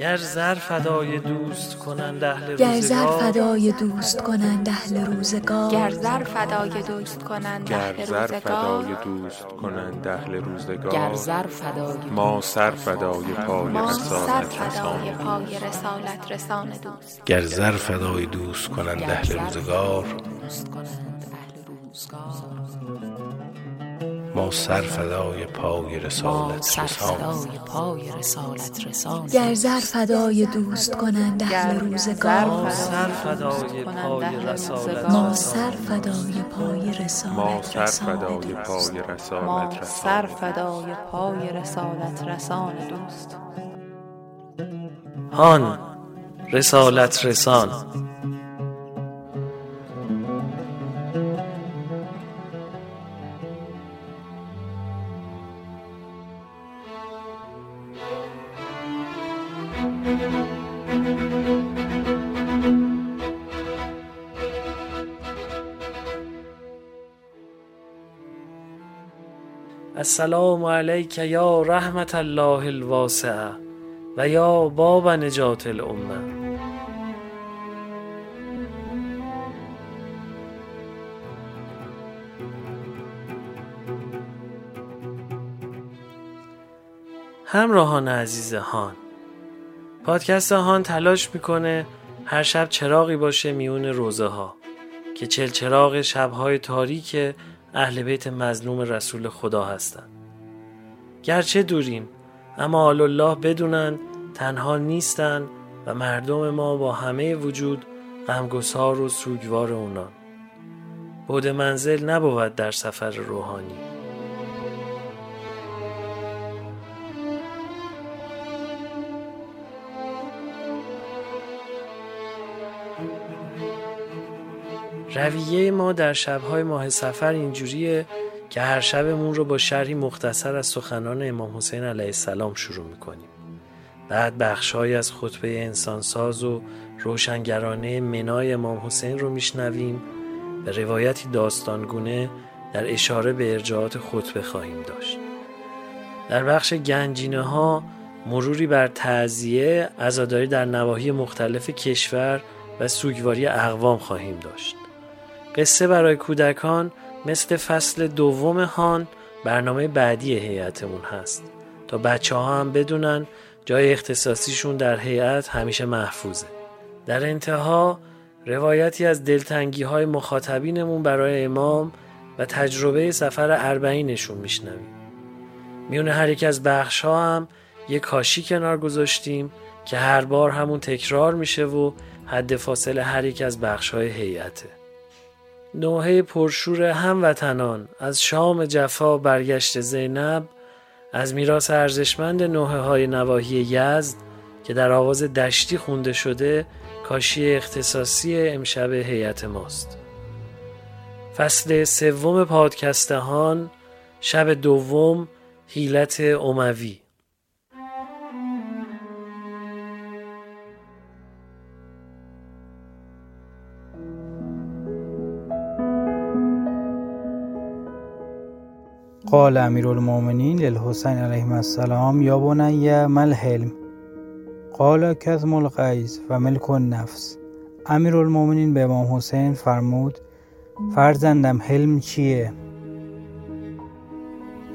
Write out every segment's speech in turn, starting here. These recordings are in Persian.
گر زر فدای دوست کنند اهل گر زر فدای دوست کنند اهل روزگار. گر زر فدای دوست کنند گر اهل زر روزگار. فدای دوست کنند اهل روزگار. گر زر فدای ما سر فدای پای رسالت رسان پای رسالت رسان دوست. گر زر فدای دوست کنند گر اهل روزگار دوست کنند اهل روزگار. ما سر فدای پای ما رسالت سر رسالت رسان گر زر فدای دوست کنند اهل روزگار. ما سر فدای پای رسالت ما رسان سر فدای پای ما رسالت سر رسان فدای. پای ما رسالت سر فدای پای رسالت رسان دوست. هان رسالت رسان. السلام علیک یا رحمت الله الواسعه و یا باب نجات الامه همراهان عزیز هان پادکست هان تلاش می‌کنه هر شب چراغی باشه میون روزه ها که چل چراغ شبهای تاریک اهل بیت مظلوم رسول خدا هستند. گرچه دوریم اما آل الله بدونن تنها نیستن و مردم ما با همه وجود غمگسار و سوگوار اونان بود منزل نبود در سفر روحانی. رویه ما در شبهای ماه سفر اینجوریه که هر شبمون رو با شرحی مختصر از سخنان امام حسین علیه السلام شروع می‌کنیم. بعد بخشهایی از خطبه انسانساز و روشنگرانه منای امام حسین رو میشنویم. به روایتی داستانگونه در اشاره به ارجاعات خطبه خواهیم داشت. در بخش گنجینه ها مروری بر تعذیه عزاداری در نواحی مختلف کشور و سوگواری اقوام خواهیم داشت. قصه برای کودکان مثل فصل دوم هان برنامه بعدی هیئتمون هست. تا بچه ها هم بدونن جای اختصاصیشون در هیئت همیشه محفوظه. در انتها روایتی از دلتنگی های مخاطبینمون برای امام و تجربه سفر اربعینشون میشنویم. میون هر یک از بخش ها هم یک کاشی کنار گذاشتیم که هر بار همون تکرار میشه و حد فاصله هر یک از بخش های هیئته. نوحه پرشور هموطنان از شام جفا برگشت زینب از میراث ارزشمند نوحه های نواحی یزد که در آواز دشتی خونده شده کاشی اختصاصی امشب هیئت ماست. فصل سوم پادکستهان شب دوم حیلت اموی. قال امیر المؤمنین للحسین علیه السلام یا بنی ما الحلم؟ قال کظم الغیظ و ملک النفس. امیر المؤمنین به امام حسین فرمود فرزندم حلم چیه؟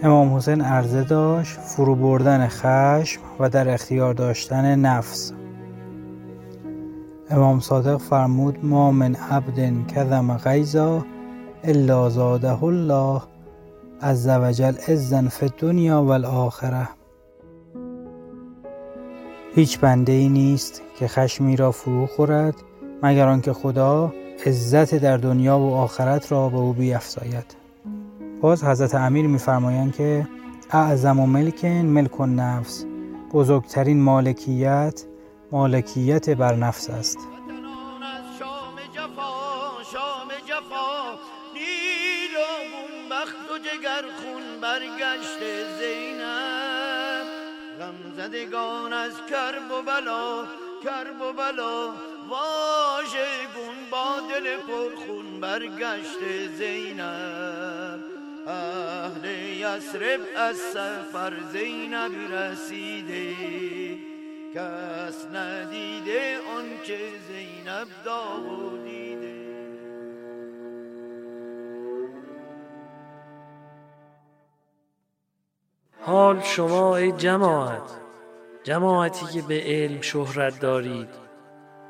امام حسین عرضه داشت فرو بردن خشم و در اختیار داشتن نفس. امام صادق فرمود ما من عبد کظم غیظا الا زاده الله. عز وجل عزا فی الدنیا و الاخره. هیچ بنده ای نیست که خشمی را فرو خورد مگر آنکه خدا عزت در دنیا و آخرت را به او بیفزاید. باز حضرت امیر میفرمایند که اعظم و ملک ملک النفس بزرگترین مالکیت مالکیت بر نفس است. خون جگر خون برگشت زینب. غم زدگان از کرب و بلا کرب و بلا. واژه گون با دل پرخون برگشت زینب. اهل یسرب از سفر زینب رسیده. کس ندیده آن که زینب داغ حال شما ای جماعت جماعتی که به علم شهرت دارید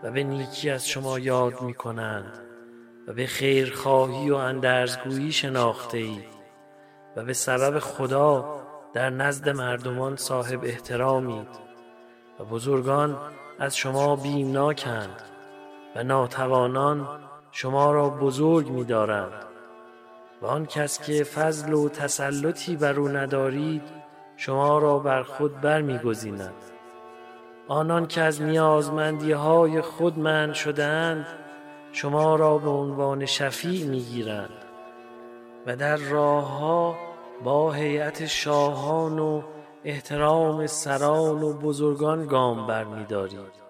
و به نیکی از شما یاد می کنند و به خیرخواهی و اندرزگویی شناخته اید و به سبب خدا در نزد مردمان صاحب احترامید و بزرگان از شما بیمناکند و ناتوانان شما را بزرگ می دارند و آن کس که فضل و تسلطی بر او ندارید شما را بر خود برمیگزیند. آنان که از نیازمندی های خود من شدهاند شما را به عنوان شفیع می‌گیرند و در راه ها با هیئت شاهان و احترام سران و بزرگان گام برمیدارید.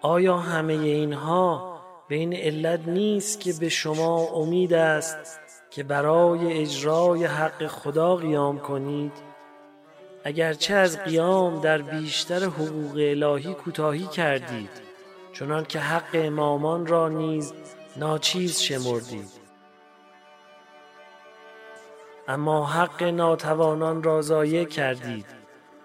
آیا همه اینها به این علت نیست که به شما امید است که برای اجرای حق خدا قیام کنید. اگرچه از قیام در بیشتر حقوق الهی کوتاهی کردید چنان که حق امامان را نیز ناچیز شمردید. اما حق ناتوانان را ضایع کردید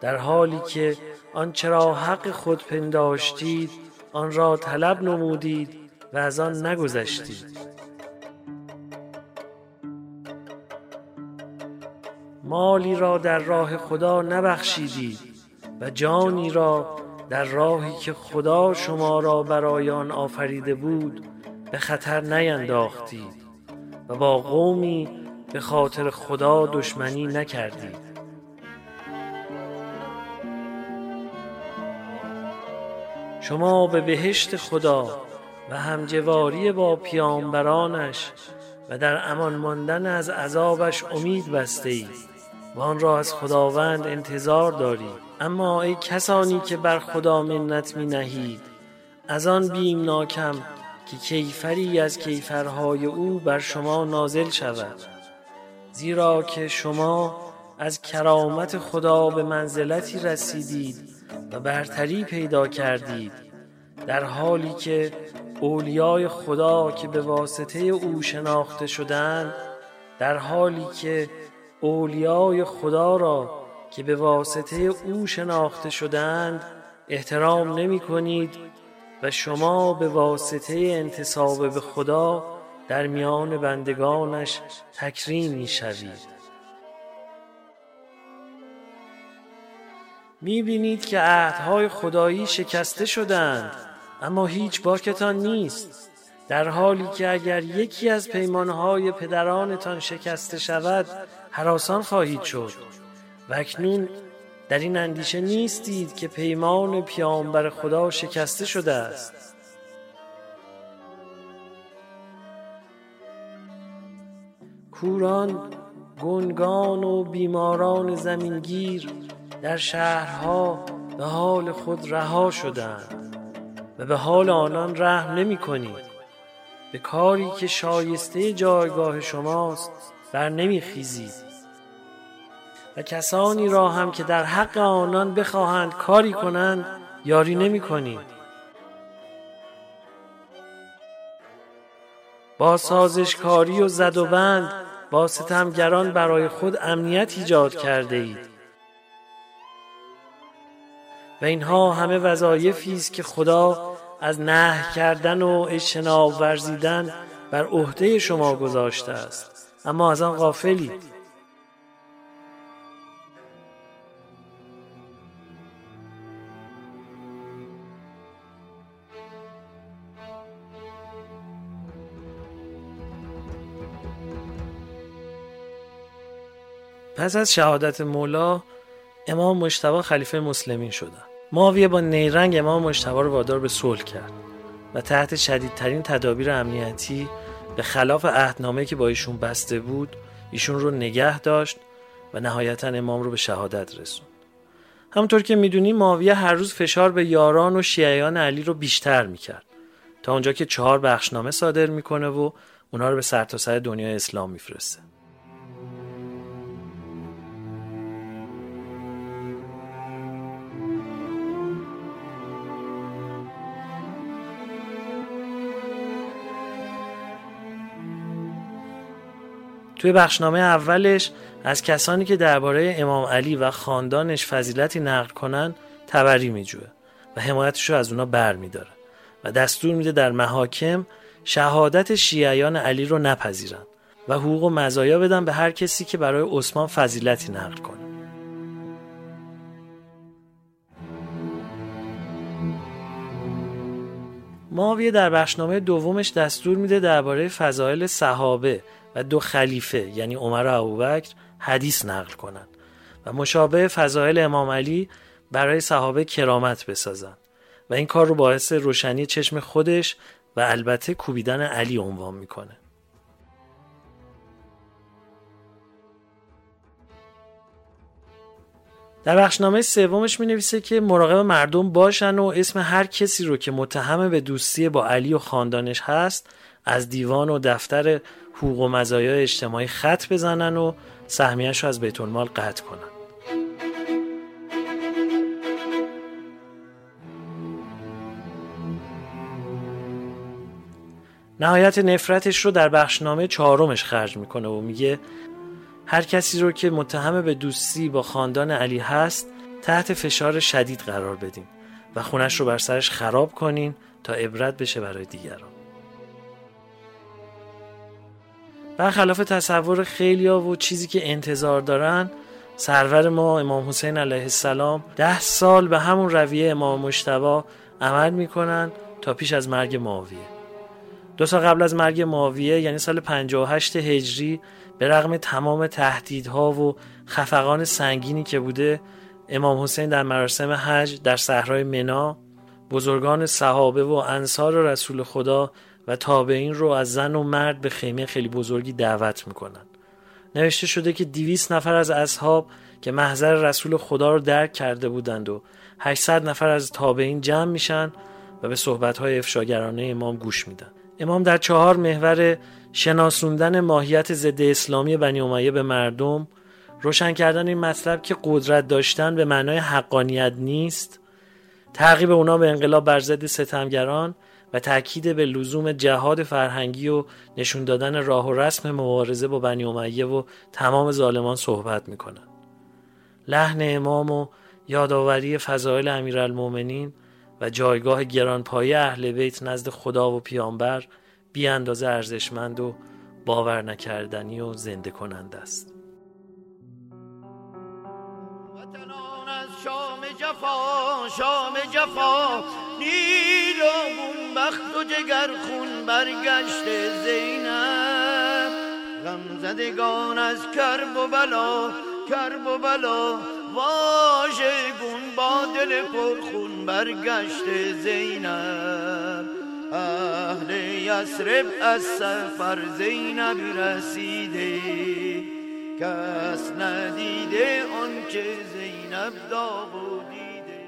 در حالی که آنچه را حق خود پنداشتید آن را طلب نمودید و از آن نگذشتید. مالی را در راه خدا نبخشیدید و جانی را در راهی که خدا شما را برای آن آفریده بود به خطر نینداختید و با قومی به خاطر خدا دشمنی نکردید شما به بهشت خدا و همجواری با پیامبرانش و در امان ماندن از عذابش امید بسته اید و آن را از خداوند انتظار دارید اما ای کسانی که بر خدا منت می نهید از آن بیمناکم که کیفری از کیفرهای او بر شما نازل شود. زیرا که شما از کرامت خدا به منزلتی رسیدید و برتری پیدا کردید در حالی که اولیای خدا که به واسطه او شناخته شدند در حالی که اولیای خدا را که به واسطه او شناخته شدند احترام نمی کنید و شما به واسطه انتصاب به خدا در میان بندگانش تکریم می شوید. می بینید که عهدهای خدایی شکسته شدند اما هیچ باکتان نیست. در حالی که اگر یکی از پیمانهای پدرانتان شکسته شود حراسان خواهید شد. و اکنون در این اندیشه نیستید که پیمان پیامبر خدا شکسته شده است. کوران گنگان و بیماران زمینگیر در شهرها به حال خود رها شدند و به حال آنان رحم نمی کنید. به کاری که شایسته جایگاه شماست بر نمی خیزید و کسانی را هم که در حق آنان بخواهند کاری کنند یاری نمی کنید با سازشکاری و زد و بند با ستمگران برای خود امنیت ایجاد کرده اید و اینها همه وظایفی است که خدا از نه کردن و اجتناب ورزیدن بر عهده شما گذاشته است. اما از آن غافلید پس از شهادت مولا امام مشتبه خلیفه مسلمین شدن. معاویه با نیرنگ امام مشتبه رو وادار به صلح کرد و تحت شدیدترین تدابیر امنیتی به خلاف عهدنامه که با ایشون بسته بود ایشون رو نگه داشت و نهایتا امام رو به شهادت رسوند. همونطور که می‌دونی معاویه هر روز فشار به یاران و شیعیان علی رو بیشتر می‌کرد. تا اونجا که چهار بخشنامه صادر می‌کنه و اونا رو به سرتاسر سر دنیای اسلام میفرسته. توی بخشنامه اولش از کسانی که درباره امام علی و خاندانش فضیلتی نقل کنن تبری میجوه و حمایتش رو از اونا بر میداره و دستور میده در محاکم شهادت شیعیان علی رو نپذیرن و حقوق و مزایا بدن به هر کسی که برای عثمان فضیلتی نقل کنه. معاویه در بخشنامه دومش دستور میده درباره فضایل صحابه و دو خلیفه یعنی عمر و ابوبکر حدیث نقل کنند و مشابه فضایل امام علی برای صحابه کرامت بسازند و این کار رو باعث روشنی چشم خودش و البته کوبیدن علی عنوان می‌کنه. در بخشنامه سومش می نویسه که مراقب مردم باشن و اسم هر کسی رو که متهم به دوستی با علی و خاندانش هست از دیوان و دفتر حقوق و مزایای اجتماعی خط بزنن و سهمیش رو از بیت المال قطع کنن. نهایت نفرتش رو در بخشنامه چهارمش خرج می‌کنه و میگه هر کسی رو که متهم به دوستی با خاندان علی هست تحت فشار شدید قرار بدین و خونش رو بر سرش خراب کنین تا عبرت بشه برای دیگران. برخلاف تصور خیلیا و چیزی که انتظار دارن سرور ما امام حسین علیه السلام ده سال به همون رویه امام مشتبا عمل می‌کنن تا پیش از مرگ معاویه. دو سال قبل از مرگ معاویه یعنی سال 58 هجری به رغم تمام تهدیدها و خفقان سنگینی که بوده امام حسین در مراسم حج در صحرای منا بزرگان صحابه و انصار رسول خدا و تابعین رو از زن و مرد به خیمه خیلی بزرگی دعوت می‌کنن. نوشته شده که دیویس نفر از اصحاب که محضر رسول خدا رو درک کرده بودند و 800 نفر از تابعین جمع میشن و به صحبتهای افشاگرانه امام گوش میدن. امام در چهار محور شناسوندن ماهیت ضد اسلامی بنی امیه به مردم روشن کردن این مطلب که قدرت داشتن به معنای حقانیت نیست تعقیب اونا به انقلاب بر ضد ستمگران و تاکید به لزوم جهاد فرهنگی و نشون دادن راه و رسم مبارزه با بنی امیه و تمام ظالمان صحبت می‌کنن لحن امام و یادآوری فضایل امیرالمؤمنین و جایگاه گرانپایه اهل بیت نزد خدا و پیامبر بی اندازه ارزشمند و باور نکردنی و زنده کننده است. جفا شام جفا. نیل و بخت و جگر خون برگشت زینب. غم زدگان از کرب و بلا کرب و بلا. واژه گون با دل پرخون برگشت زینب. اهل یسرب از سفر زینب رسیده. کس ندیده آن که زینب داغ و دیده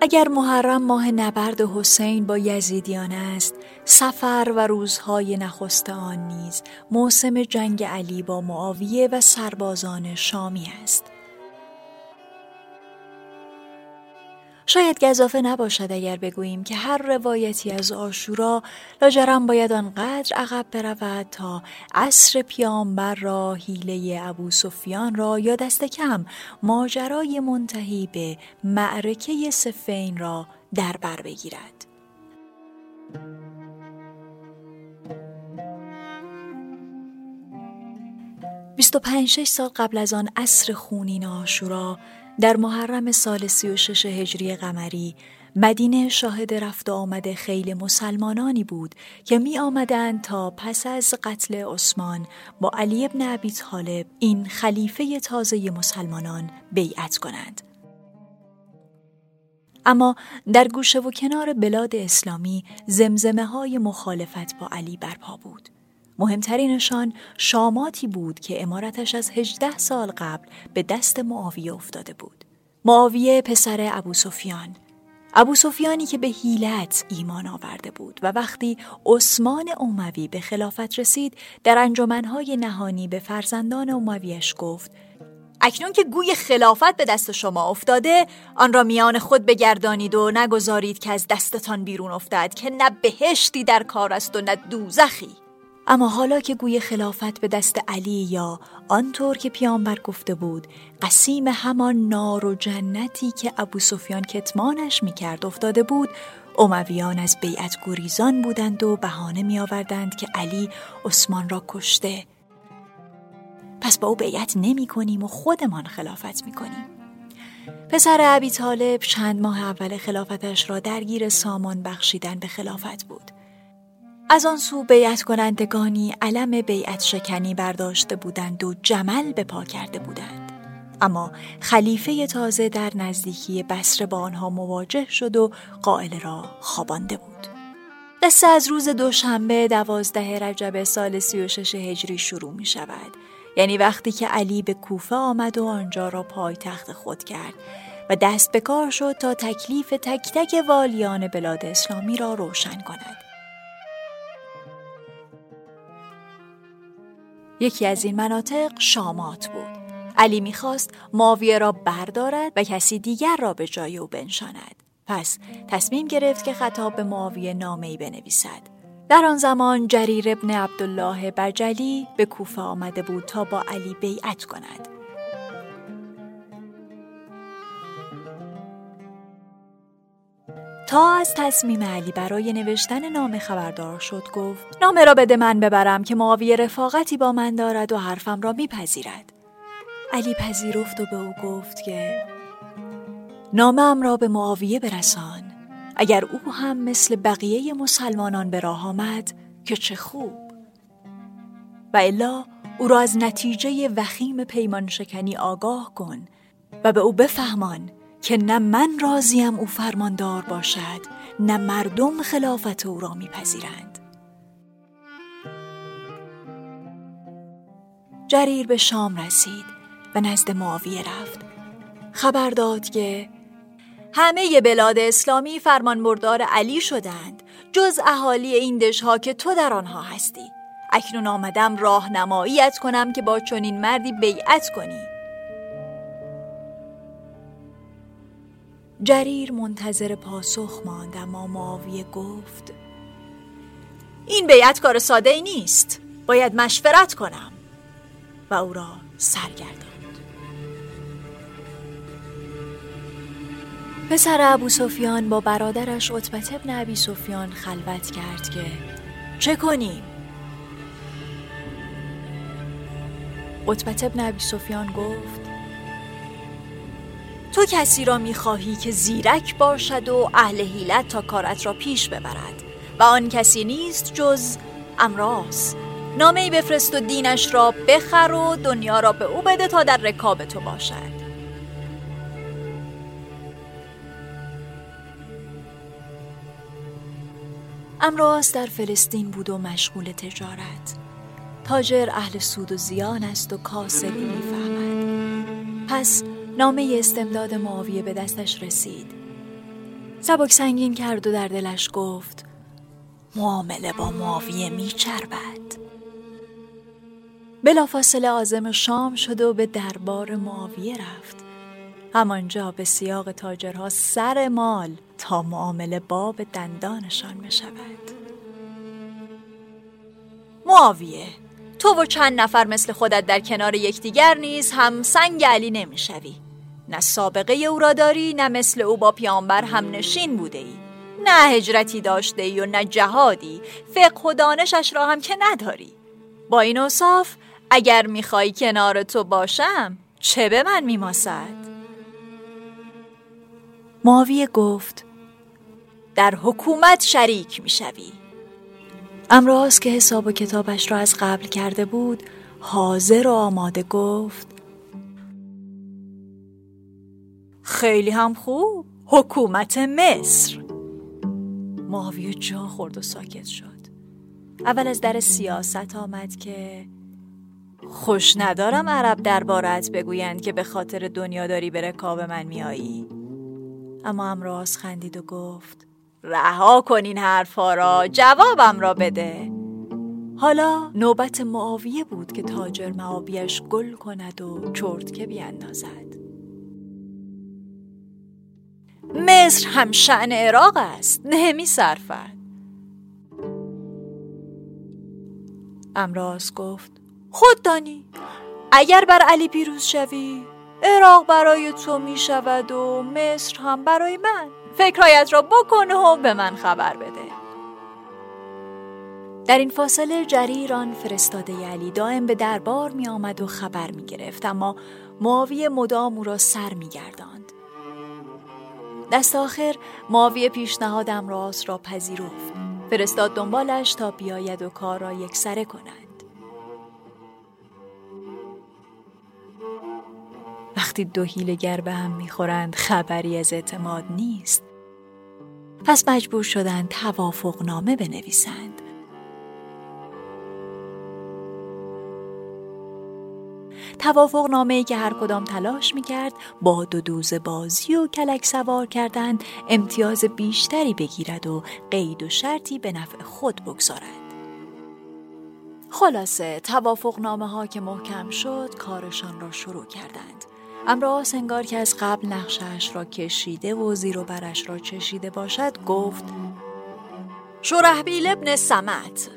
اگر محرم ماه نبرد حسین با یزیدیان است سفر و روزهای نخست آن نیز موسم جنگ علی با معاویه و سربازان شامی است. شاید گذافه نباشد اگر بگوییم که هر روایتی از آشورا لاجرم باید آنقدر عقب برود تا عصر پیامبر را حیله ابو سفیان را یا دست کم ماجرای منتهی به معرکه سفین را در بر بگیرد. بیست و پنج سال قبل از آن عصر خونین آشورا در محرم سال 36 هجری قمری مدینه شاهد رفت آمد خیل مسلمانانی بود که می آمدند تا پس از قتل عثمان با علی ابن ابی طالب این خلیفه تازه مسلمانان بیعت کنند. اما در گوشه و کنار بلاد اسلامی زمزمه های مخالفت با علی برپا بود. مهمترینشان شاماتی بود که امارتش از هجده سال قبل به دست معاویه افتاده بود. معاویه پسر ابو سفیان ابو سفیانی که به حیلت ایمان آورده بود و وقتی عثمان اموی به خلافت رسید در انجمنهای نهانی به فرزندان امویش گفت اکنون که گوی خلافت به دست شما افتاده آن را میان خود بگردانید و نگذارید که از دستتان بیرون افتد که نه بهشتی در کار است و نه دوزخی اما حالا که گوی خلافت به دست علی یا آنطور که پیامبر گفته بود قسیم همان نار و جنتی که ابو سفیان کتمانش می‌کرد افتاده بود امویان از بیعت گریزان بودند و بهانه می آوردند که علی عثمان را کشته. پس با او بیعت نمی کنیم و خودمان خلافت می کنیم پسر ابی طالب چند ماه اول خلافتش را درگیر سامان بخشیدن به خلافت بود. از آن سو بیعت کنندگانی علم بیعت شکنی برداشته بودند و جمل به پا کرده بودند. اما خلیفه تازه در نزدیکی بسر با آنها مواجه شد و قائل را خوابانده بود. قصه از روز دوشنبه دوازده رجب سال سی و شش هجری شروع می شود. یعنی وقتی که علی به کوفه آمد و آنجا را پای تخت خود کرد و دست به کار شد تا تکلیف تک تک والیان بلاد اسلامی را روشن کند. یکی از این مناطق شامات بود. علی می‌خواست ماویه را بردارد و کسی دیگر را به جای او بنشاند. پس تصمیم گرفت که خطاب به معاویه نامه‌ای بنویسد. در آن زمان جریر ابن عبدالله بجلی به کوفه آمده بود تا با علی بیعت کند. تا از تصمیم علی برای نوشتن نامه خبردار شد گفت نامه را بده من ببرم که معاویه رفاقتی با من دارد و حرفم را میپذیرد. علی پذیرفت و به او گفت که نامم را به معاویه برسان. اگر او هم مثل بقیه مسلمانان به راه آمد که چه خوب. و الا او را از نتیجه وخیم پیمان شکنی آگاه کن و به او بفهمان که نه من راضیم او فرماندار باشد نه مردم خلافت او را میپذیرند. جریر به شام رسید و نزد معاویه رفت. خبر داد که همه بلاد اسلامی فرمانبردار علی شدند جز اهالی این دشها که تو در آنها هستی. اکنون آمدم راهنماییت کنم که با چنین مردی بیعت کنی. جریر منتظر پاسخ ماند اما معاویه گفت این بیعت کار ساده ای نیست. باید مشورت کنم. و او را سرگرداند. پسر ابو سفیان با برادرش عتبت ابن ابی سفیان خلوت کرد که چه کنیم؟ عتبت ابن ابی سفیان گفت تو کسی را می‌خواهی که زیرک باشد و اهل حیلت تا کارت را پیش ببرد. و آن کسی نیست جز امراس نامه بفرست و دینش را بخر و دنیا را به او بده تا در رکاب تو باشد. امراس در فلسطین بود و مشغول تجارت. تاجر اهل سود و زیان است و کاسبی می‌فهمد. پس نامه استمداد معاویه به دستش رسید. سبک سنگین کرد و در دلش گفت معامله با معاویه میچربد بلافاصله آزم شام شد و به دربار معاویه رفت. همانجا به سیاق تاجرها سر مال تا معامله باب دندانشان بشود. معاویه تو و چند نفر مثل خودت در کنار یکدیگر نیز هم سنگ علی نمی‌شوی. نه سابقه او را داری نه مثل او با پیامبر هم نشین بوده ای نه هجرتی داشته ای و نه جهادی. فقه و دانشش را هم که نداری. با این اصاف اگر می‌خوای کنار تو باشم چه به من میماسد؟ معاویه گفت در حکومت شریک می‌شوی. امراض که حساب و کتابش را از قبل کرده بود حاضر و آماده گفت خیلی هم خوب. حکومت مصر. معاویه جا خورد و ساکت شد. اول از در سیاست آمد که خوش ندارم عرب دربارت بگویند که به خاطر دنیاداری به رکاب من میایی. اما امراض خندید و گفت رها کن این حرفا را جوابم را بده. حالا نوبت معاویه بود که تاجر معابیش گل کند و چرتکه بیاندازد مصر هم شعن عراق است نمی صرفد امراض گفت خود دانی اگر بر علی پیروز شوی عراق برای تو می شود و مصر هم برای من. فکرایت را بکن و به من خبر بده. در این فاصله جریران فرستاده علی دائم به دربار می آمد و خبر می گرفت اما معاویه مدام او را سر می گرداند. دست آخر معاویه پیشنهاد امراض را پذیرفت. فرستاد دنبالش تا بیاید و کار را یک سره کند. وقتی دو هیلگر به هم می‌خورند خبری از اعتماد نیست. پس مجبور شدند توافق نامه بنویسند. توافق نامه ای که هر کدام تلاش می کرد با دو دوز بازی و کلک سوار کردن امتیاز بیشتری بگیرد و قید و شرطی به نفع خود بگذارد. خلاصه توافق نامه ها که محکم شد کارشان را شروع کردند. امراس انگار که از قبل نقشش را کشیده و زیر و برش را چشیده باشد گفت شرحبیل ابن سمت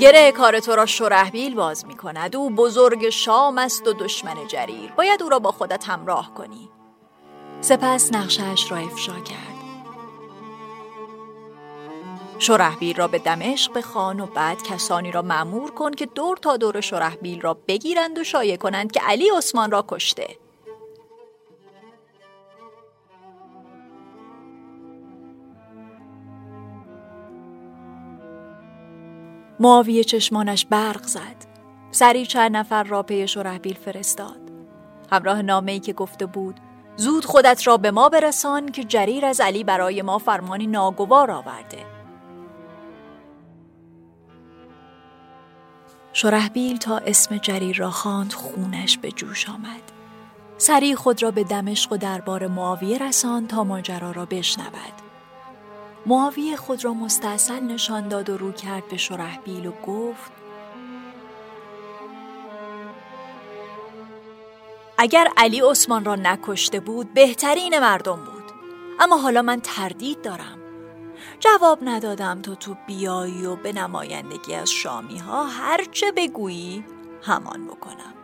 گره کار تو را شرحبیل باز می کند او بزرگ شام است و دشمن جریر. باید او را با خودت همراه کنی. سپس نقشش را افشا کرد. شرحبیل را به دمشق بخوان و بعد کسانی را معمور کن که دور تا دور شرحبیل را بگیرند و شایع کنند که علی عثمان را کشته. معاویه چشمانش برق زد. سریع چند نفر را پی شرحبیل فرستاد. همراه نامه ای که گفته بود زود خودت را به ما برسان که جریر از علی برای ما فرمانی ناگوار آورده. شرحبیل تا اسم جریر را خواند خونش به جوش آمد. سریع خود را به دمشق و دربار معاویه رساند تا ماجرا را بشنود. معاویه خود را مستاصل نشان داد و رو کرد به شرحبیل و گفت اگر علی عثمان را نکشته بود بهترین مردم بود. اما حالا من تردید دارم. جواب ندادم تا تو بیایی و به نمایندگی از شامی ها هرچه بگویی همان بکنم.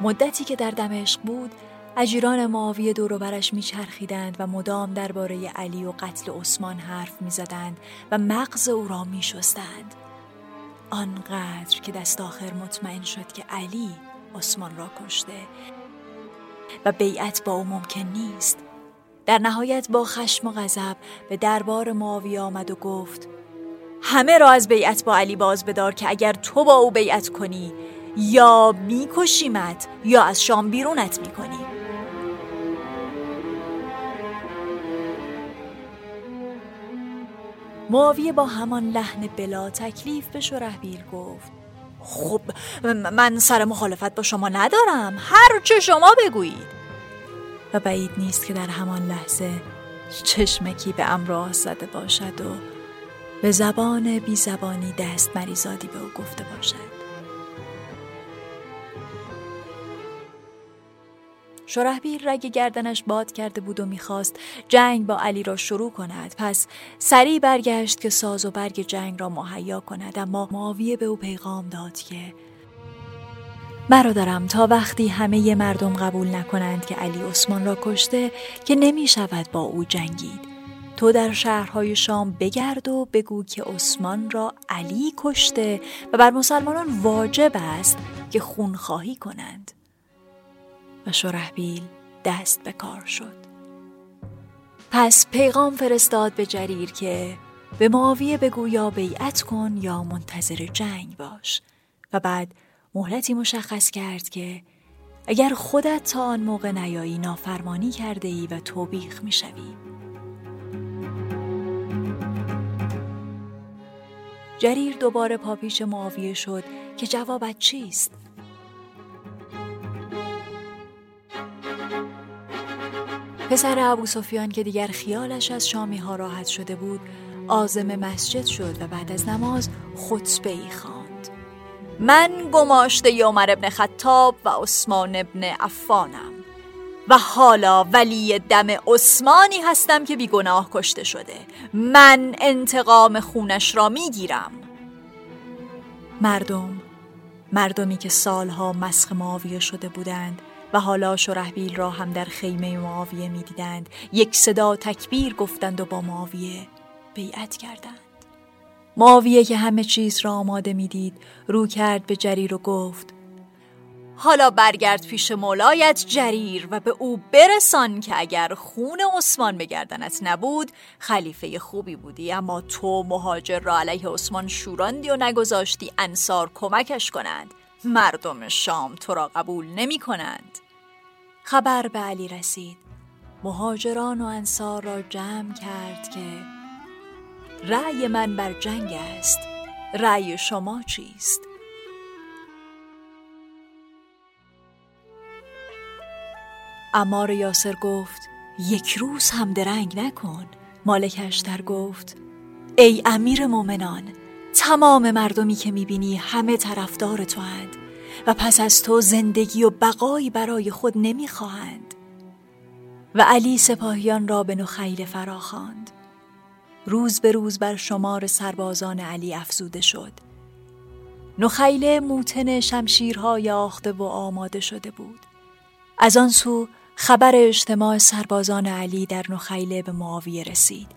مدتی که در دمشق بود اجیران معاویه برش میچرخیدند و مدام درباره علی و قتل عثمان حرف می‌زدند و مغز او را میشستند. آنقدر که دست آخر مطمئن شد که علی عثمان را کشته و بیعت با او ممکن نیست. در نهایت با خشم و غضب به دربار معاویه آمد و گفت همه را از بیعت با علی باز بدار که اگر تو با او بیعت کنی یا میکشیمت یا از شام بیرونت می‌کنیم. معاویه با همان لحن بلا تکلیف به شرحبیل گفت خب من سر مخالفت با شما ندارم. هر چه شما بگویید. و بعید نیست که در همان لحظه چشمکی به امراه زده باشد و به زبان بی زبانی دست مریزادی به او گفته باشد. شرحبیل رگ گردنش باد کرده بود و می‌خواست جنگ با علی را شروع کند. پس سریع برگشت که ساز و برگ جنگ را مهیا کند. اما معاویه به او پیغام داد که برادرم تا وقتی همه مردم قبول نکنند که علی عثمان را کشته که نمی شود با او جنگید. تو در شهرهای شام بگرد و بگو که عثمان را علی کشته و بر مسلمانان واجب است که خونخواهی کنند. و شرحبیل دست به کار شد پس پیغام فرستاد به جریر که به معاویه بگو یا بیعت کن یا منتظر جنگ باش و بعد مهلتی مشخص کرد که اگر خودت تا آن موقع نیایی نافرمانی کرده ای و توبیخ می شوی. جریر دوباره پاپیش معاویه شد که جوابت چیست؟ پسر ابو سفیان که دیگر خیالش از شامی ها راحت شده بود آزم مسجد شد و بعد از نماز خطبه ای خواند. من گماشته عمر ابن خطاب و عثمان ابن عفانم و حالا ولی دم عثمانی هستم که بیگناه کشته شده من انتقام خونش را می‌گیرم مردم مردمی که سالها مسخ معاویه شده بودند و حالا شرحبیل را هم در خیمه معاویه می‌دیدند. یک صدا تکبیر گفتند و با معاویه بیعت کردند. معاویه که همه چیز را آماده می‌دید رو کرد به جریر و گفت حالا برگرد پیش مولایت جریر و به او برسان که اگر خون عثمان به گردنت نبود خلیفه خوبی بودی. اما تو مهاجر را علیه عثمان شوراندی و نگذاشتی انصار کمکش کنند. مردم شام تو را قبول نمی کنند. خبر به علی رسید. مهاجران و انصار را جمع کرد که رأی من بر جنگ است. رأی شما چیست؟ امار یاسر گفت یک روز هم درنگ نکن. مالک اشتر گفت ای امیر مؤمنان تمام مردمی که می‌بینی همه طرفدار تو هند و پس از تو زندگی و بقایی برای خود نمی‌خواهند. و علی سپاهیان را به نخیل فرا خواند. روز به روز بر شمار سربازان علی افزوده شد. نخیل موتن شمشیرهای آخته و آماده شده بود. از آن سو خبر اجتماع سربازان علی در نخیله به معاویه رسید.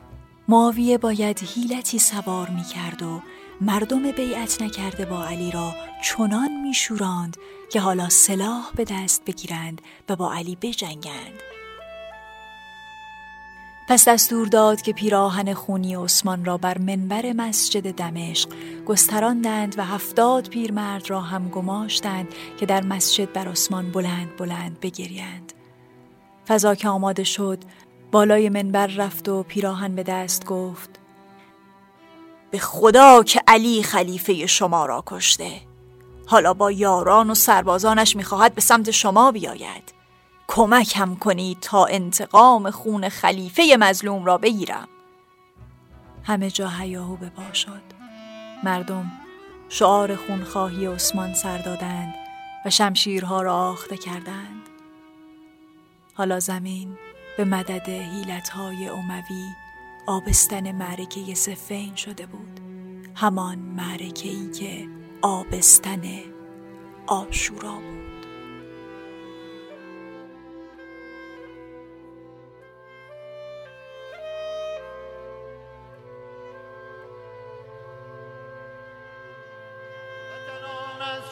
معاویه باید هیلتی سوار می کرد و مردم بیعت نکرده با علی را چنان می شوراند که حالا سلاح به دست بگیرند و با علی بجنگند. پس دستور داد که پیراهن خونی عثمان را بر منبر مسجد دمشق گستراندند و هفتاد پیرمرد را هم گماشتند که در مسجد بر عثمان بلند بلند بگریند. فضا که آماده شد بالای منبر رفت و پیراهن به دست گفت به خدا که علی خلیفه شما را کشته. حالا با یاران و سربازانش می‌خواهد به سمت شما بیاید. کمک هم کنید تا انتقام خون خلیفه مظلوم را بگیرم. همه جا هیاهو به پا شد. مردم شعار خونخواهی عثمان سر دادند و شمشیرها را آخته کردند. حالا زمین به مدد حیلتهای اموی آبستن معرکه سفین شده بود. همان معرکه ای که آبستن آشورا بود.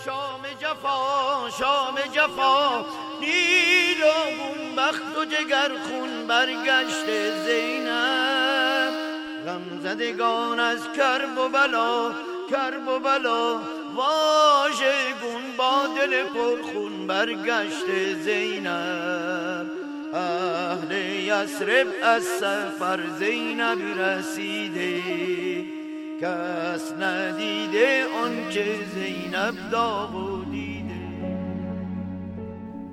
شام جفا شام جفا. نیل و بخت و جگر خون برگشت زینب. زدگان از کرب و بلا کرب و بلا. واژه گون با دل پرخون برگشت زینب. اهل یسرب از سفر زینب رسیده. کس ندیده آنچه زینب داغ دیده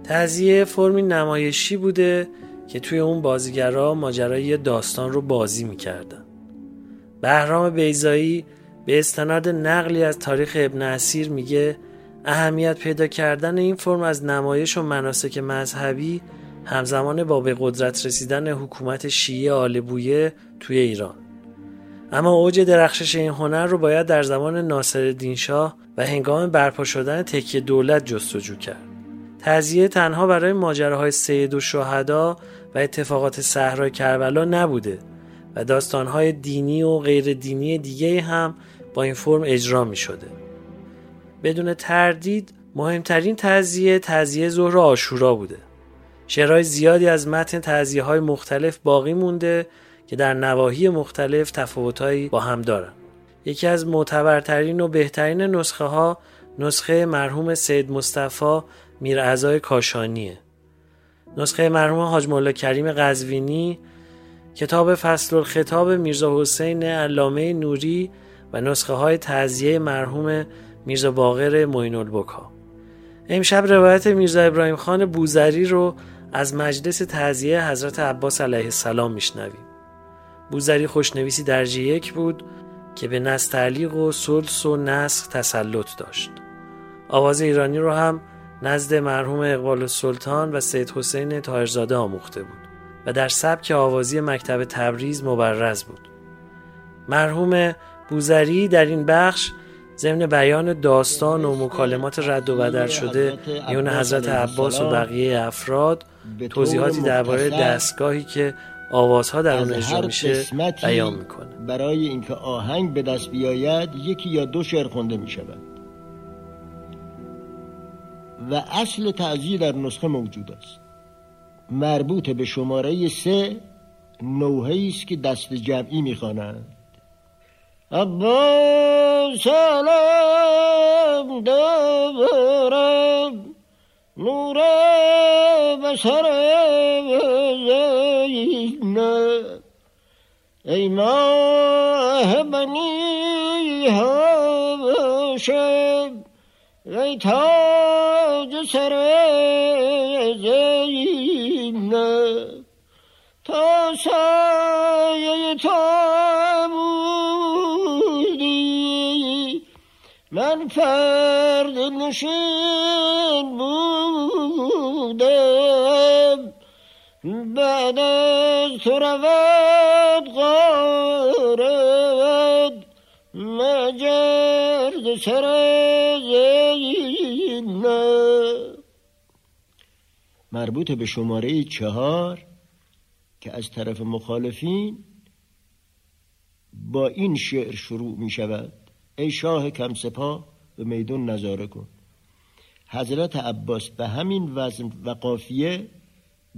تزیه فرمی نمایشی بوده که توی اون بازیگرا ماجرای داستان رو بازی می‌کردن. بهرام بیزایی به استناد نقلی از تاریخ ابن اسیر میگه اهمیت پیدا کردن این فرم از نمایش و مناسک مذهبی همزمان با به قدرت رسیدن حکومت شیعه آل بویه توی ایران اما اوج درخشش این هنر رو باید در زمان ناصر شاه و هنگام برپا شدن تکیه دولت جستجو کرد. تزیه تنها برای ماجراهای سید و شهدا و اتفاقات صحرای کربلا نبوده و داستانهای دینی و غیر دینی دیگه هم با این فرم اجرا می شده. بدون تردید مهمترین تزیه تزیه ظهر آشورا بوده. شعرهای زیادی از متن تزیه های مختلف باقی مونده که در نواحی مختلف تفاوتهایی با هم دارند. یکی از معتبرترین و بهترین نسخه ها نسخه مرحوم سید مصطفی میرعزای کاشانیه. نسخه مرحوم حاج مولا کریم قزوینی کتاب فصل الخطاب میرزا حسین علامه نوری و نسخه های تعذیه مرحوم میرزا باقر معین البکا امشب روایت میرزا ابراهیم خان بوزری رو از مجلس تعذیه حضرت عباس علیه السلام میشنویم. بوزری خوشنویسی درجه یک بود که به نستعلیق و سلس و نسخ تسلط داشت. آواز ایرانی رو هم نزد مرحوم اقبال سلطان و سید حسین تاهرزاده آموخته بود. و در سبک آوازی مکتب تبریز مبرز بود. مرحوم بوزری در این بخش ضمن بیان داستان و مکالمات رد و بدل شده میون حضرت عباس و بقیه افراد توضیحاتی درباره دستگاهی که آوازها در اون اجرا میشه بیان می‌کنه. برای اینکه آهنگ به دست بیاید یکی یا دو شعر خونده می شود و اصل تعذیه در نسخه موجود است. مربوط به شماره سه نوحه است که دست جمعی می‌خوانند. عباس سلام دارم نور بسر زینب. ای ماه بنی هاشم ای تاج سر زینب. تا سایه تا بودی من فرد نشین بودم. بعد از تو رود مجرد سر زینب مربوط به شماره چهار که از طرف مخالفین با این شعر شروع می شود. ای شاه کم سپاه به میدون نظاره کن. حضرت عباس به همین وزن و قافیه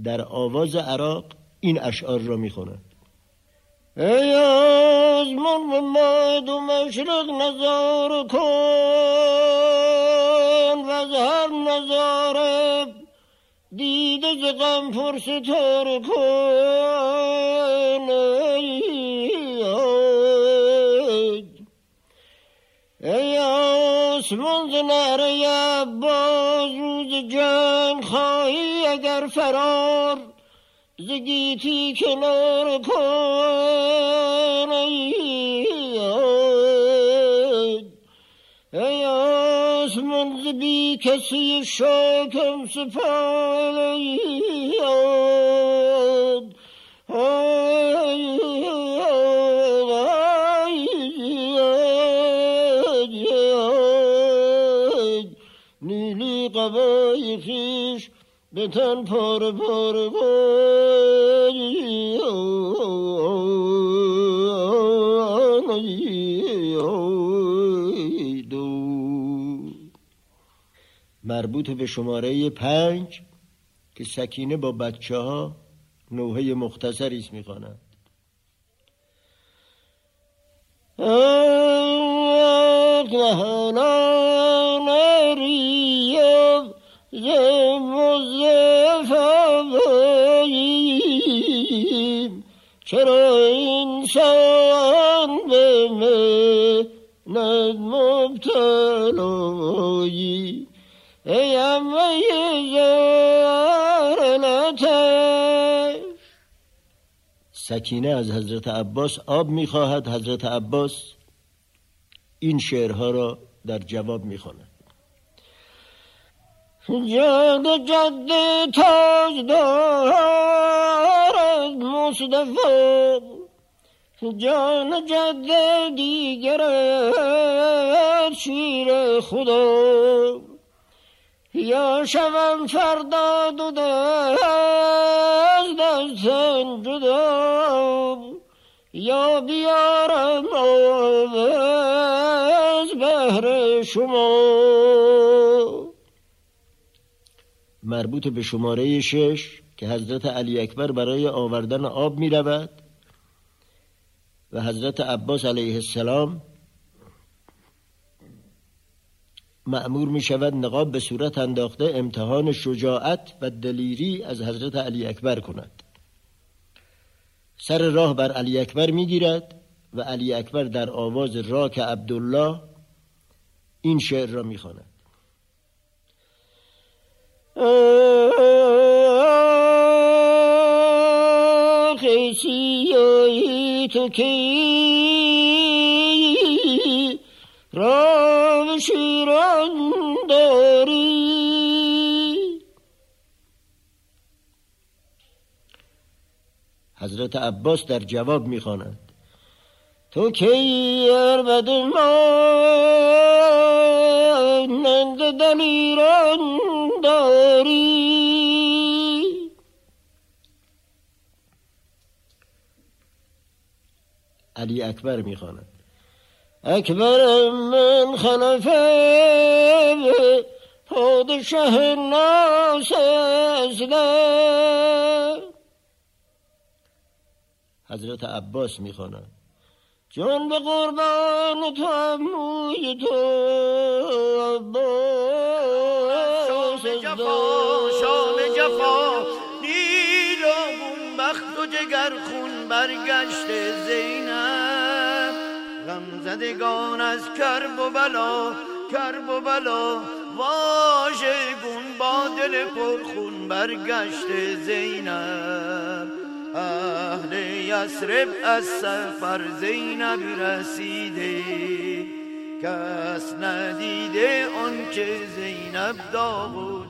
در آواز عراق این اشعار را می خوند ای آزمان و ماد و مشرق نظاره کن و از هر نظاره دیده ز غم پر ستاره کن ای آسمان ز نعره عباس روز جنگ خواهی اگر فرار ز گیتی کنار کن ای ز بی کسی شاکم سپالی نیلی قبای خیش به تن پاره پاره مربوط به شماره پنج که سکینه با بچه ها نوحه مختصری است می‌خواند. چرا انسان به مهنت مبتلایی؟ ای امه سکینه از حضرت عباس آب می‌خواهد حضرت عباس این شعرها را در جواب می‌خواند. جان جد تاج دارد مصطفی جان جد دیگر شیر خدا. یا شوم فردا دو دست دستن جدا یا بیارم از بهر شما. مربوط به شماره شش که حضرت علی اکبر برای آوردن آب می رود و حضرت عباس علیه السلام معمور می شود نقاب به صورت انداخته امتحان شجاعت و دلیری از حضرت علی اکبر کند. سر راه بر علی اکبر می گیرد و علی اکبر در آواز راک عبدالله این شعر را می خیسی تو کی؟ حضرت عباس در جواب می‌خواند. تو کی اربد مانند دلیران داری؟ علی اکبر می‌خواند. اکبر من خلفه پادشه ناس حضرت عباس می‌خواند جان به قربان تو اموی تو عباس شام جفا نیل و بخت و جگر خون برگشت زینب. غم زدگان از کرب و بلا کرب و بلا. واژه گون با دل پرخون برگشت زینب. اهل یسرب از سفر زینب رسیده. کس ندیده آن که زینب داودی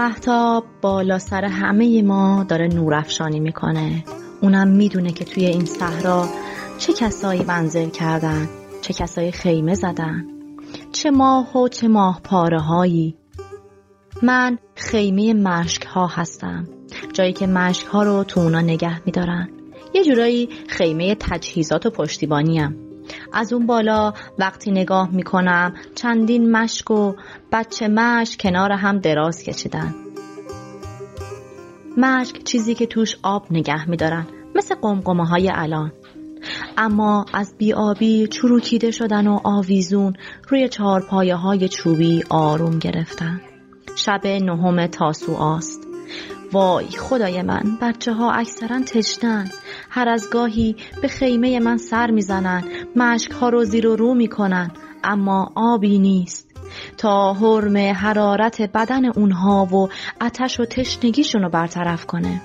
محتاب بالا سر همه ما داره نورافشانی می‌کنه. اونم می‌دونه که توی این صحرا چه کسایی منزل کردن چه کسایی خیمه زدن چه ماه و چه ماه پاره هایی من خیمه مشک ها هستم جایی که مشک ها رو تو اونا نگه میدارن. یه جورایی خیمه تجهیزات و پشتیبانیم. از اون بالا وقتی نگاه می‌کنم چندین مشک و بچه مشک کنار هم دراز کشیدن. مشک چیزی که توش آب نگه میدارن مثل قمقمه های الان. اما از بیابی چروکیده شدن و آویزون روی چهارپایه های چوبی آروم گرفتن. شب نهم تاسو است وای خدای من بچه ها اکثرا تشنن. هر از گاهی به خیمه من سر می‌زنن مشک ها رو زیر و رو می‌کنن اما آبی نیست. تا حرم حرارت بدن اونها و اتش و تشنگیشون رو برطرف کنه.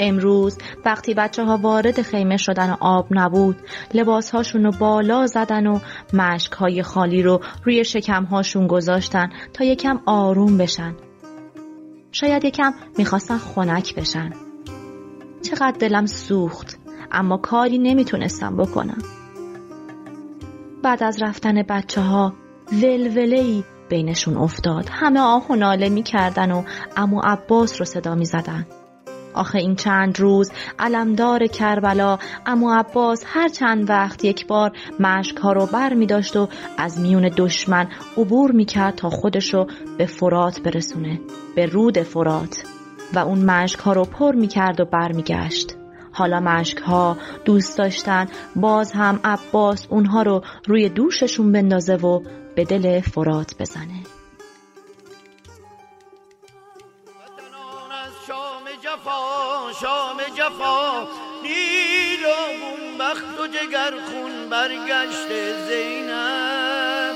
امروز وقتی بچه ها وارد خیمه شدن و آب نبود لباس هاشون رو بالا زدن و مشک های خالی رو روی شکم هاشون گذاشتن تا یکم آروم بشن. شاید یکم می‌خواستن خنک بشن. چقدر دلم سوخت اما کاری نمی‌تونستم بکنم. بعد از رفتن بچه ها ولوله بینشون افتاد. همه آه و ناله می‌کردن و امو عباس رو صدا می‌زدن. آخه این چند روز علمدار کربلا امو عباس هر چند وقت یک بار مشک ها رو بر می داشت و از میون دشمن عبور می کرد تا خودشو به فرات برسونه به رود فرات. و اون مشک ها رو پر می کرد و بر می گشت. حالا مشک ها دوست داشتن باز هم عباس اونها رو روی دوششون بندازه و به دل فرات بزنه شام جفا نیل و بخت و جگر خون برگشت زینب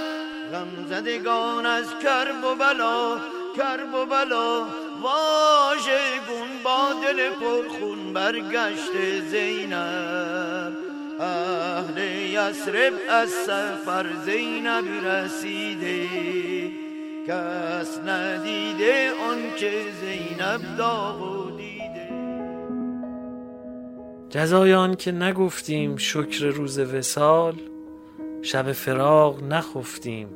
غم زدگان از کرب و بلا کرب و بلا. واژه گون با دل پرخون برگشت زینب. اهل یسرب از سفر زینب رسیده. کس ندیده آن که زینب داودی جزای آن که نگفتیم شکر روز وسال شب فراغ نخفتیم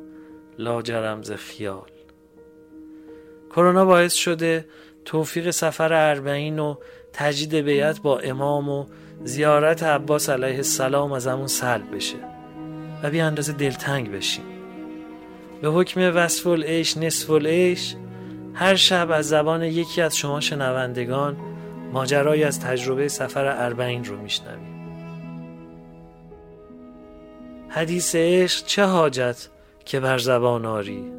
لاجرم ز خیال. کرونا باعث شده توفیق سفر اربعین و تجدید بیعت با امام و زیارت عباس علیه السلام از همون سلب بشه و بی اندازه دلتنگ بشیم. به حکم وصف العیش نصف العیش هر شب از زبان یکی از شما شنوندگان ماجرایی از تجربه سفر اربعین رو میشنویم. حدیث عشق چه حاجت که بر زبان آری؟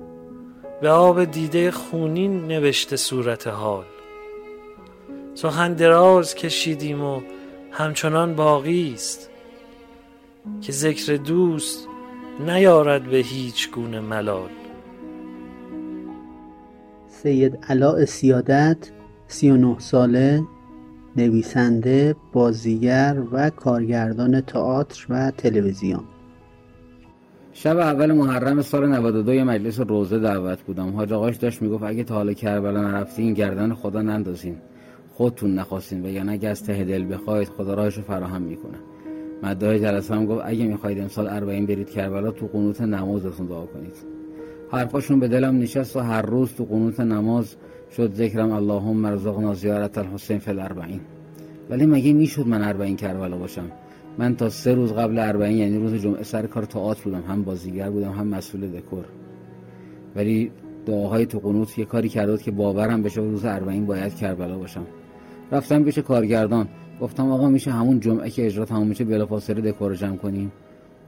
به آب دیده خونین نوشته صورت حال. سخن دراز کشیدیم و همچنان باقی است که ذکر دوست نیارد به هیچ گونه ملال. سید علاء سیادت 39 ساله نویسنده، بازیگر و کارگردان تئاتر و تلویزیون. شب اول محرم سال 92 یه مجلس روزه دعوت بودم. حاج آقاش داشت می‌گفت اگه تا حالا کربلا نرفتین گردن خدا نندازین. خودتون نخواستین و اگه از ته دل بخواید خدا راهشو فراهم می‌کنه. مدعای جلسه هم گفت اگه می‌خواید امسال اربعین برید کربلا تو قنوت نمازتون دعا کنید. حرفاشون به دلم نشست و هر روز تو قنوت نماز شد ذکرم اللهم ارزقنا زیارت الحسین فی الاربعین. ولی مگه می‌شد من اربعین کربلا باشم؟ من تا سه روز قبل اربعین یعنی روز جمعه سر کار تئاتر بودم. هم بازیگر بودم هم مسئول دکور. ولی دعاهای تو قنوت یه کاری کرده که باورم بشه روز اربعین باید کربلا باشم. رفتم پیش کارگردان. گفتم آقا میشه همون جمعه که اجرا تمام میشه بلافاصله دکور جمع کنیم.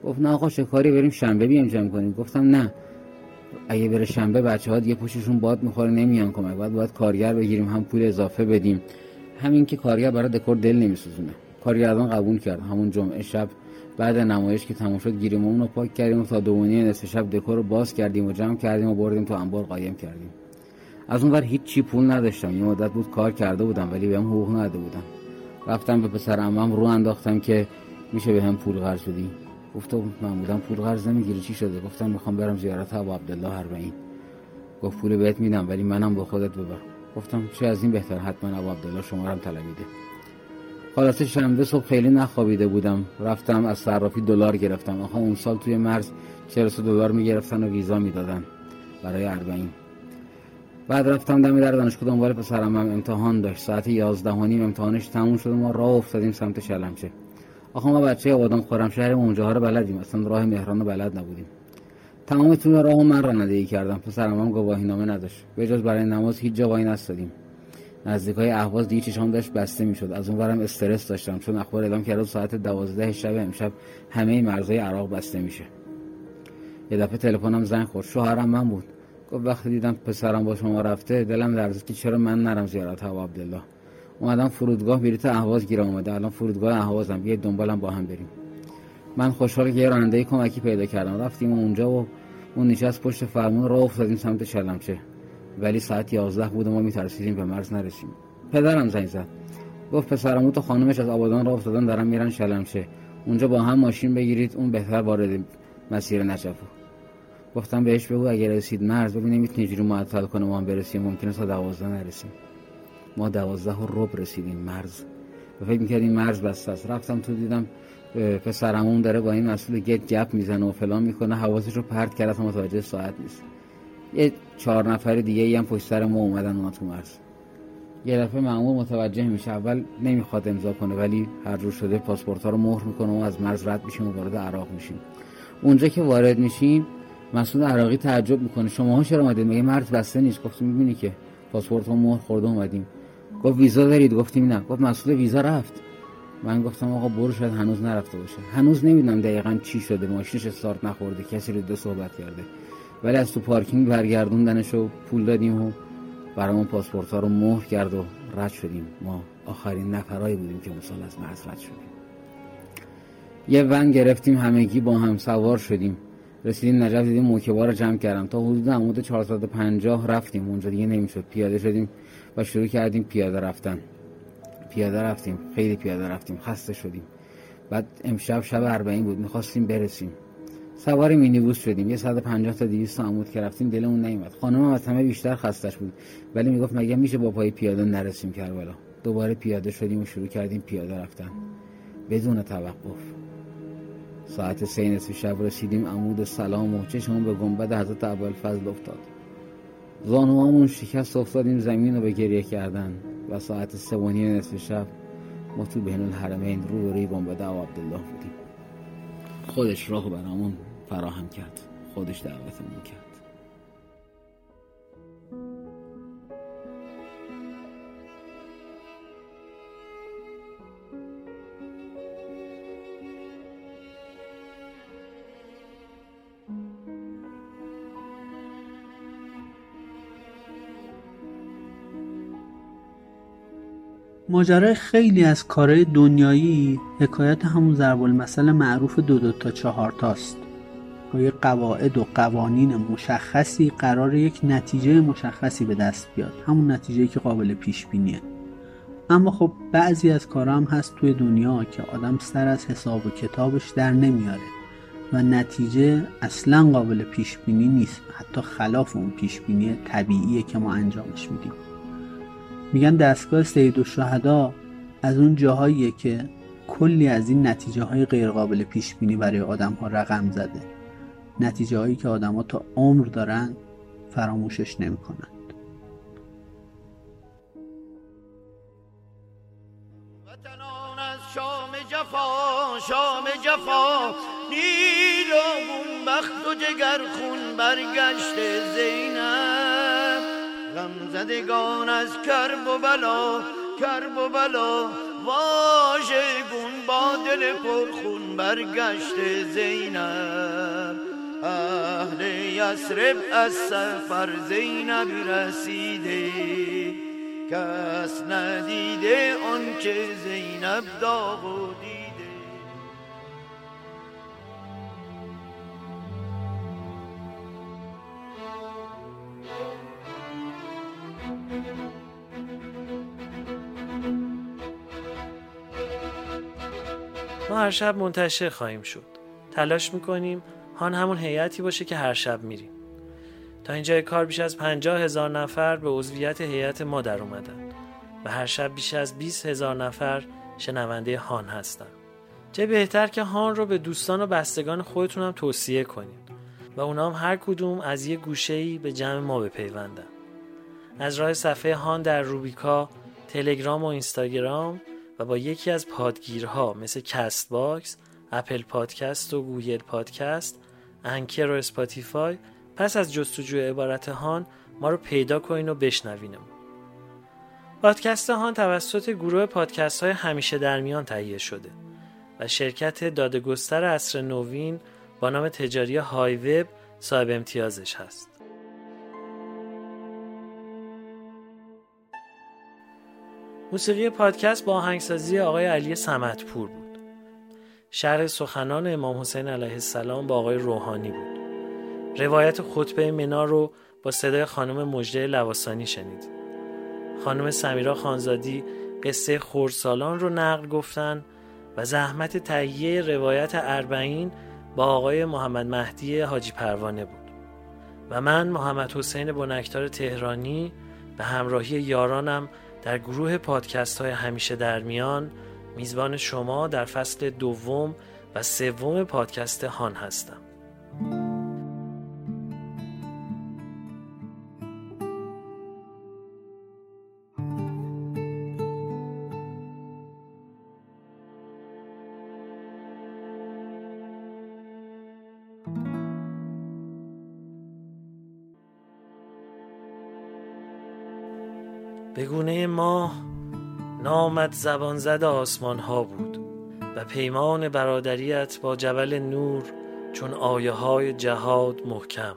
گفت نه آقا چه کاری بریم شنبه بیام جمع کنیم. گفتم نه. اگه بره شنبه بچه ها دیگه پوششون باد می‌خوره نمیان کمک. باید باید کارگر بگیریم هم پول اضافه بدیم. همین که کارگر برای دکور دل نمیسوزونه. کارگردان قبول کرد. همون جمعه شب بعد نمایش که تموم شد گیریمون رو پاک کردیم و تا دوونی نصف شب دکور رو باز کردیم و جمع کردیم و بردیم تو انبار قایم کردیم. از اون ور هیچ چی پول نداشتم. یه مدت بود کار کرده بودم ولی بهم حقوق نداده بودم رفتم به پسر عمم رو انداختم که میشه به هم پول قرض بدی؟ گفت معمولا پول قرض نمی‌گیری. چی شده؟ گفتم می‌خوام برم زیارت ابو عبدالله اربعین گفت پول بهت میدم ولی منم با خودت ببر. گفتم چه از این بهتر؟ حتما ابو عبدالله شما هم طلبیده. خلاصه شنبه صبح خیلی نخوابیده بودم. رفتم از صرافی دلار گرفتم. آخه اون سال توی مرز 43 دلار می‌گرفتن و ویزا می‌دادن برای اربعین. بعد رفتم دم در دانشگاه دنبال پسرم. هم امتحان داشت. ساعت 11 و نیم امتحانش تموم شد ما راه افتادیم سمت شلمچه. آخه ما بچه آبادان خورم. شهر اونجاها رو بلدیم. اصلا راه مهران رو بلد نبودیم. تمام طول راه من رانندگی کردم. پسرم هم گواهی نامه نداشت. به جز برای نماز هیچ جا وای نستادیم. نزدیک های اهواز دیگه چشام داشت بسته می‌شد. از اون ورم استرس داشتم. چون اخبار اعلام کرده ساعت دوازده شب امشب همه مرزهای عراق بسته میشه. یه دفعه تلفنم زنگ خورد. شوهرم من بود. گفت وقتی دیدم پسرم با شما رفته دلم لرزید که چرا من نرم زیارت هوا عبدالله. اومدم فرودگاه بلیط اهواز گیر اومده. الان فرودگاه اهوازم. بیاید دنبالم با هم بریم. من خوشحال که یه راننده کمکی پیدا کردم. رفتیم اونجا و اون نشست پشت فرمون راه افتادیم سمت شلمچه ولی ساعت 11 بود و ما میترسیدیم به مرز نرسیم. پدرم زنگ زد. گفت پسرمو تا خانمش از آبادان راه افتادن دارن میرن شلمچه اونجا با هم ماشین بگیرید اون بهتر وارد مسیر نجفو گفتم بهش بگو اگر رسید مرز ببینه می‌تونه جوری معطل کنه ما هم برسیم. ممکنه تا دوازده نرسیم. ما دوازده و رب رسیدیم مرز. و فکر می‌کردیم مرز بسته است. رفتم تو دیدم پسرمون داره با این مسئول گت گپ می‌زنه و فلان می‌کنه. حواسش رو پرت کرده تا متوجه ساعت نیست. یه چهار نفر دیگه ای هم پشت سر ما اومدن اونا تو مرز. یه دفعه معمول متوجه میشه اول نمی‌خواد امضا کنه ولی هر روز شده پاسپورت ها رو مهر می‌کنه و از مرز رد میشیم و وارد عراق میشیم. اونجا که وارد میشیم مسئول عراقی تعجب می‌کنه. شماها چرا اومدید مگه مرز بسته نیست؟ گفتیم می‌بینی که پاسپورت ها مهر خورده اومدیم. گفت ویزا دارید؟ گفتیم نه. گفت مسئول ویزا رفت. من گفتم آقا برو شاید هنوز نرفته باشه. هنوز نمی‌دونم دقیقا چی شده. ماشینش استارت نخورده. کسی رو دو صحبت کرده. ولی از تو پارکینگ برگردوندنش و پول دادیم و برامون پاسپورت ها رو مهر کرد و رد شدیم. ما آخرین نفرایی بودیم که مسال از مرز رد شدیم. یه ون گرفتیم همگی با هم سوار شدیم. رسیدیم نجف دیدیم موکبا رو جمع کردم. تا حدود عمود 450 رفتیم. اونجا دیگه نمی‌شد. پیاده شدیم و شروع کردیم پیاده رفتن. پیاده رفتیم. خیلی پیاده رفتیم. خسته شدیم. بعد امشب شب 40 بود. می‌خواستیم برسیم. سوار مینیبوس شدیم. یه 150 تا 200 عمود که رفتیم دلمون نیومد. خانم از همه بیشتر خستش بود. ولی می‌گفت مگه میشه با پای پیاده نرسیم کربلا. دوباره پیاده شدیم و شروع کردیم پیاده رفتن. بدون توقف. ساعت سه نصف شب رسیدیم. عمود سلام و چشمون به گنبد حضرت ابوالفضل افتاد. زانوامون شکست افتادیم زمین رو به گریه کردن. و ساعت سه و نیم نصف شب ما تو بین الحرمین رو روی گنبد عبدالله بودیم. خودش راه برامون فراهم کرد. خودش دعوتمون کرد. ماجرای خیلی از کارهای دنیایی حکایت همون ضرب المثل معروف دو دو تا چهار تاست. با یه قواعد و قوانین مشخصی قرار یک نتیجه مشخصی به دست بیاد. همون نتیجه که قابل پیش بینیه اما خب بعضی از کارا هم هست توی دنیا که آدم سر از حساب و کتابش در نمیاره و نتیجه اصلا قابل پیش بینی نیست. حتی خلاف اون پیش بینی طبیعیه که ما انجامش میدیم. میگن دستگاه سید و شهدا از اون جاهاییه که کلی از این نتیجه های غیر قابل پیش بینی برای آدم ها رقم زده. نتیجه هایی که آدم ها تا عمر دارن فراموشش نمی‌کنن. شام جفا نیرامون بخت و جگر خون برگشت زینب. غم زدگان از کرب و بلا کرب و بلا واژه گون با دل پرخون برگشت زینب. اهل یسرب از سفر زینب رسیده. کس ندیده آن که زینب داغ و دیده. ما هر شب منتشر خواهیم شد. تلاش می‌کنیم هان همون هیئتی باشه که هر شب میریم تا اینجای کار بیش از پنجاه هزار نفر به عضویت هیئت ما در اومدن. و هر شب بیش از 20 هزار نفر شنونده هان هستن. چه بهتر که هان رو به دوستان و بستگان خودتون هم توصیه کنید. و اونا هم هر کدوم از یه گوشه‌ای به جمع ما بپیوندن. از راه صفحه هان در روبیکا، تلگرام و اینستاگرام و با یکی از پادگیرها مثل Castbox، Apple Podcast و Google Podcast، Anchor و Spotify پس از جستجوی عبارت هان ما رو پیدا کنین و بشنوینم. پادکست هان توسط گروه پادکست های همیشه در میان تهیه شده و شرکت دادگستر عصر نوین با نام تجاری های وب صاحب امتیازش هست. موسیقی پادکست با آهنگسازی آقای علی سمتپور بود. شرح سخنان امام حسین علیه السلام با آقای روحانی بود. روایت خطبه منا رو با صدای خانم مجده لواسانی شنید. خانم سمیرا خانزادی قصه خورسالان رو نقل گفتن و زحمت تهیه روایت اربعین با آقای محمد مهدی حاجی پروانه بود و من محمد حسین بنکتار تهرانی به همراهی یارانم در گروه پادکست های همیشه در میان میزبان شما در فصل دوم و سوم پادکست هان هستم. به گونه ماه نامت زبان زد آسمان ها بود و پیمان برادریت با جبل نور چون آیه های جهاد محکم.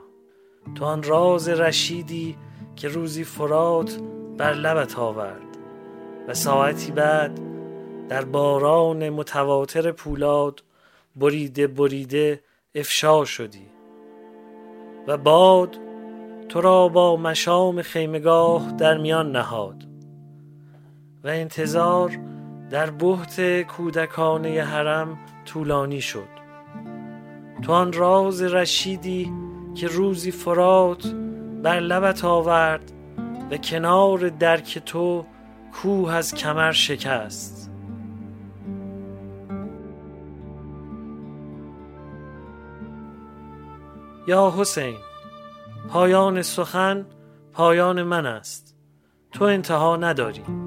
تو آن راز رشیدی که روزی فرات بر لبت آورد و ساعتی بعد در باران متواتر پولاد بریده بریده افشا شدی و باد تو را با مشام خیمگاه در میان نهاد. و انتظار در بحت کودکانه حرم طولانی شد. تو آن راز رشیدی که روزی فرات بر لبت آورد و کنار درک تو کوه از کمر شکست. یا حسین پایان سخن پایان من است. تو انتها نداری.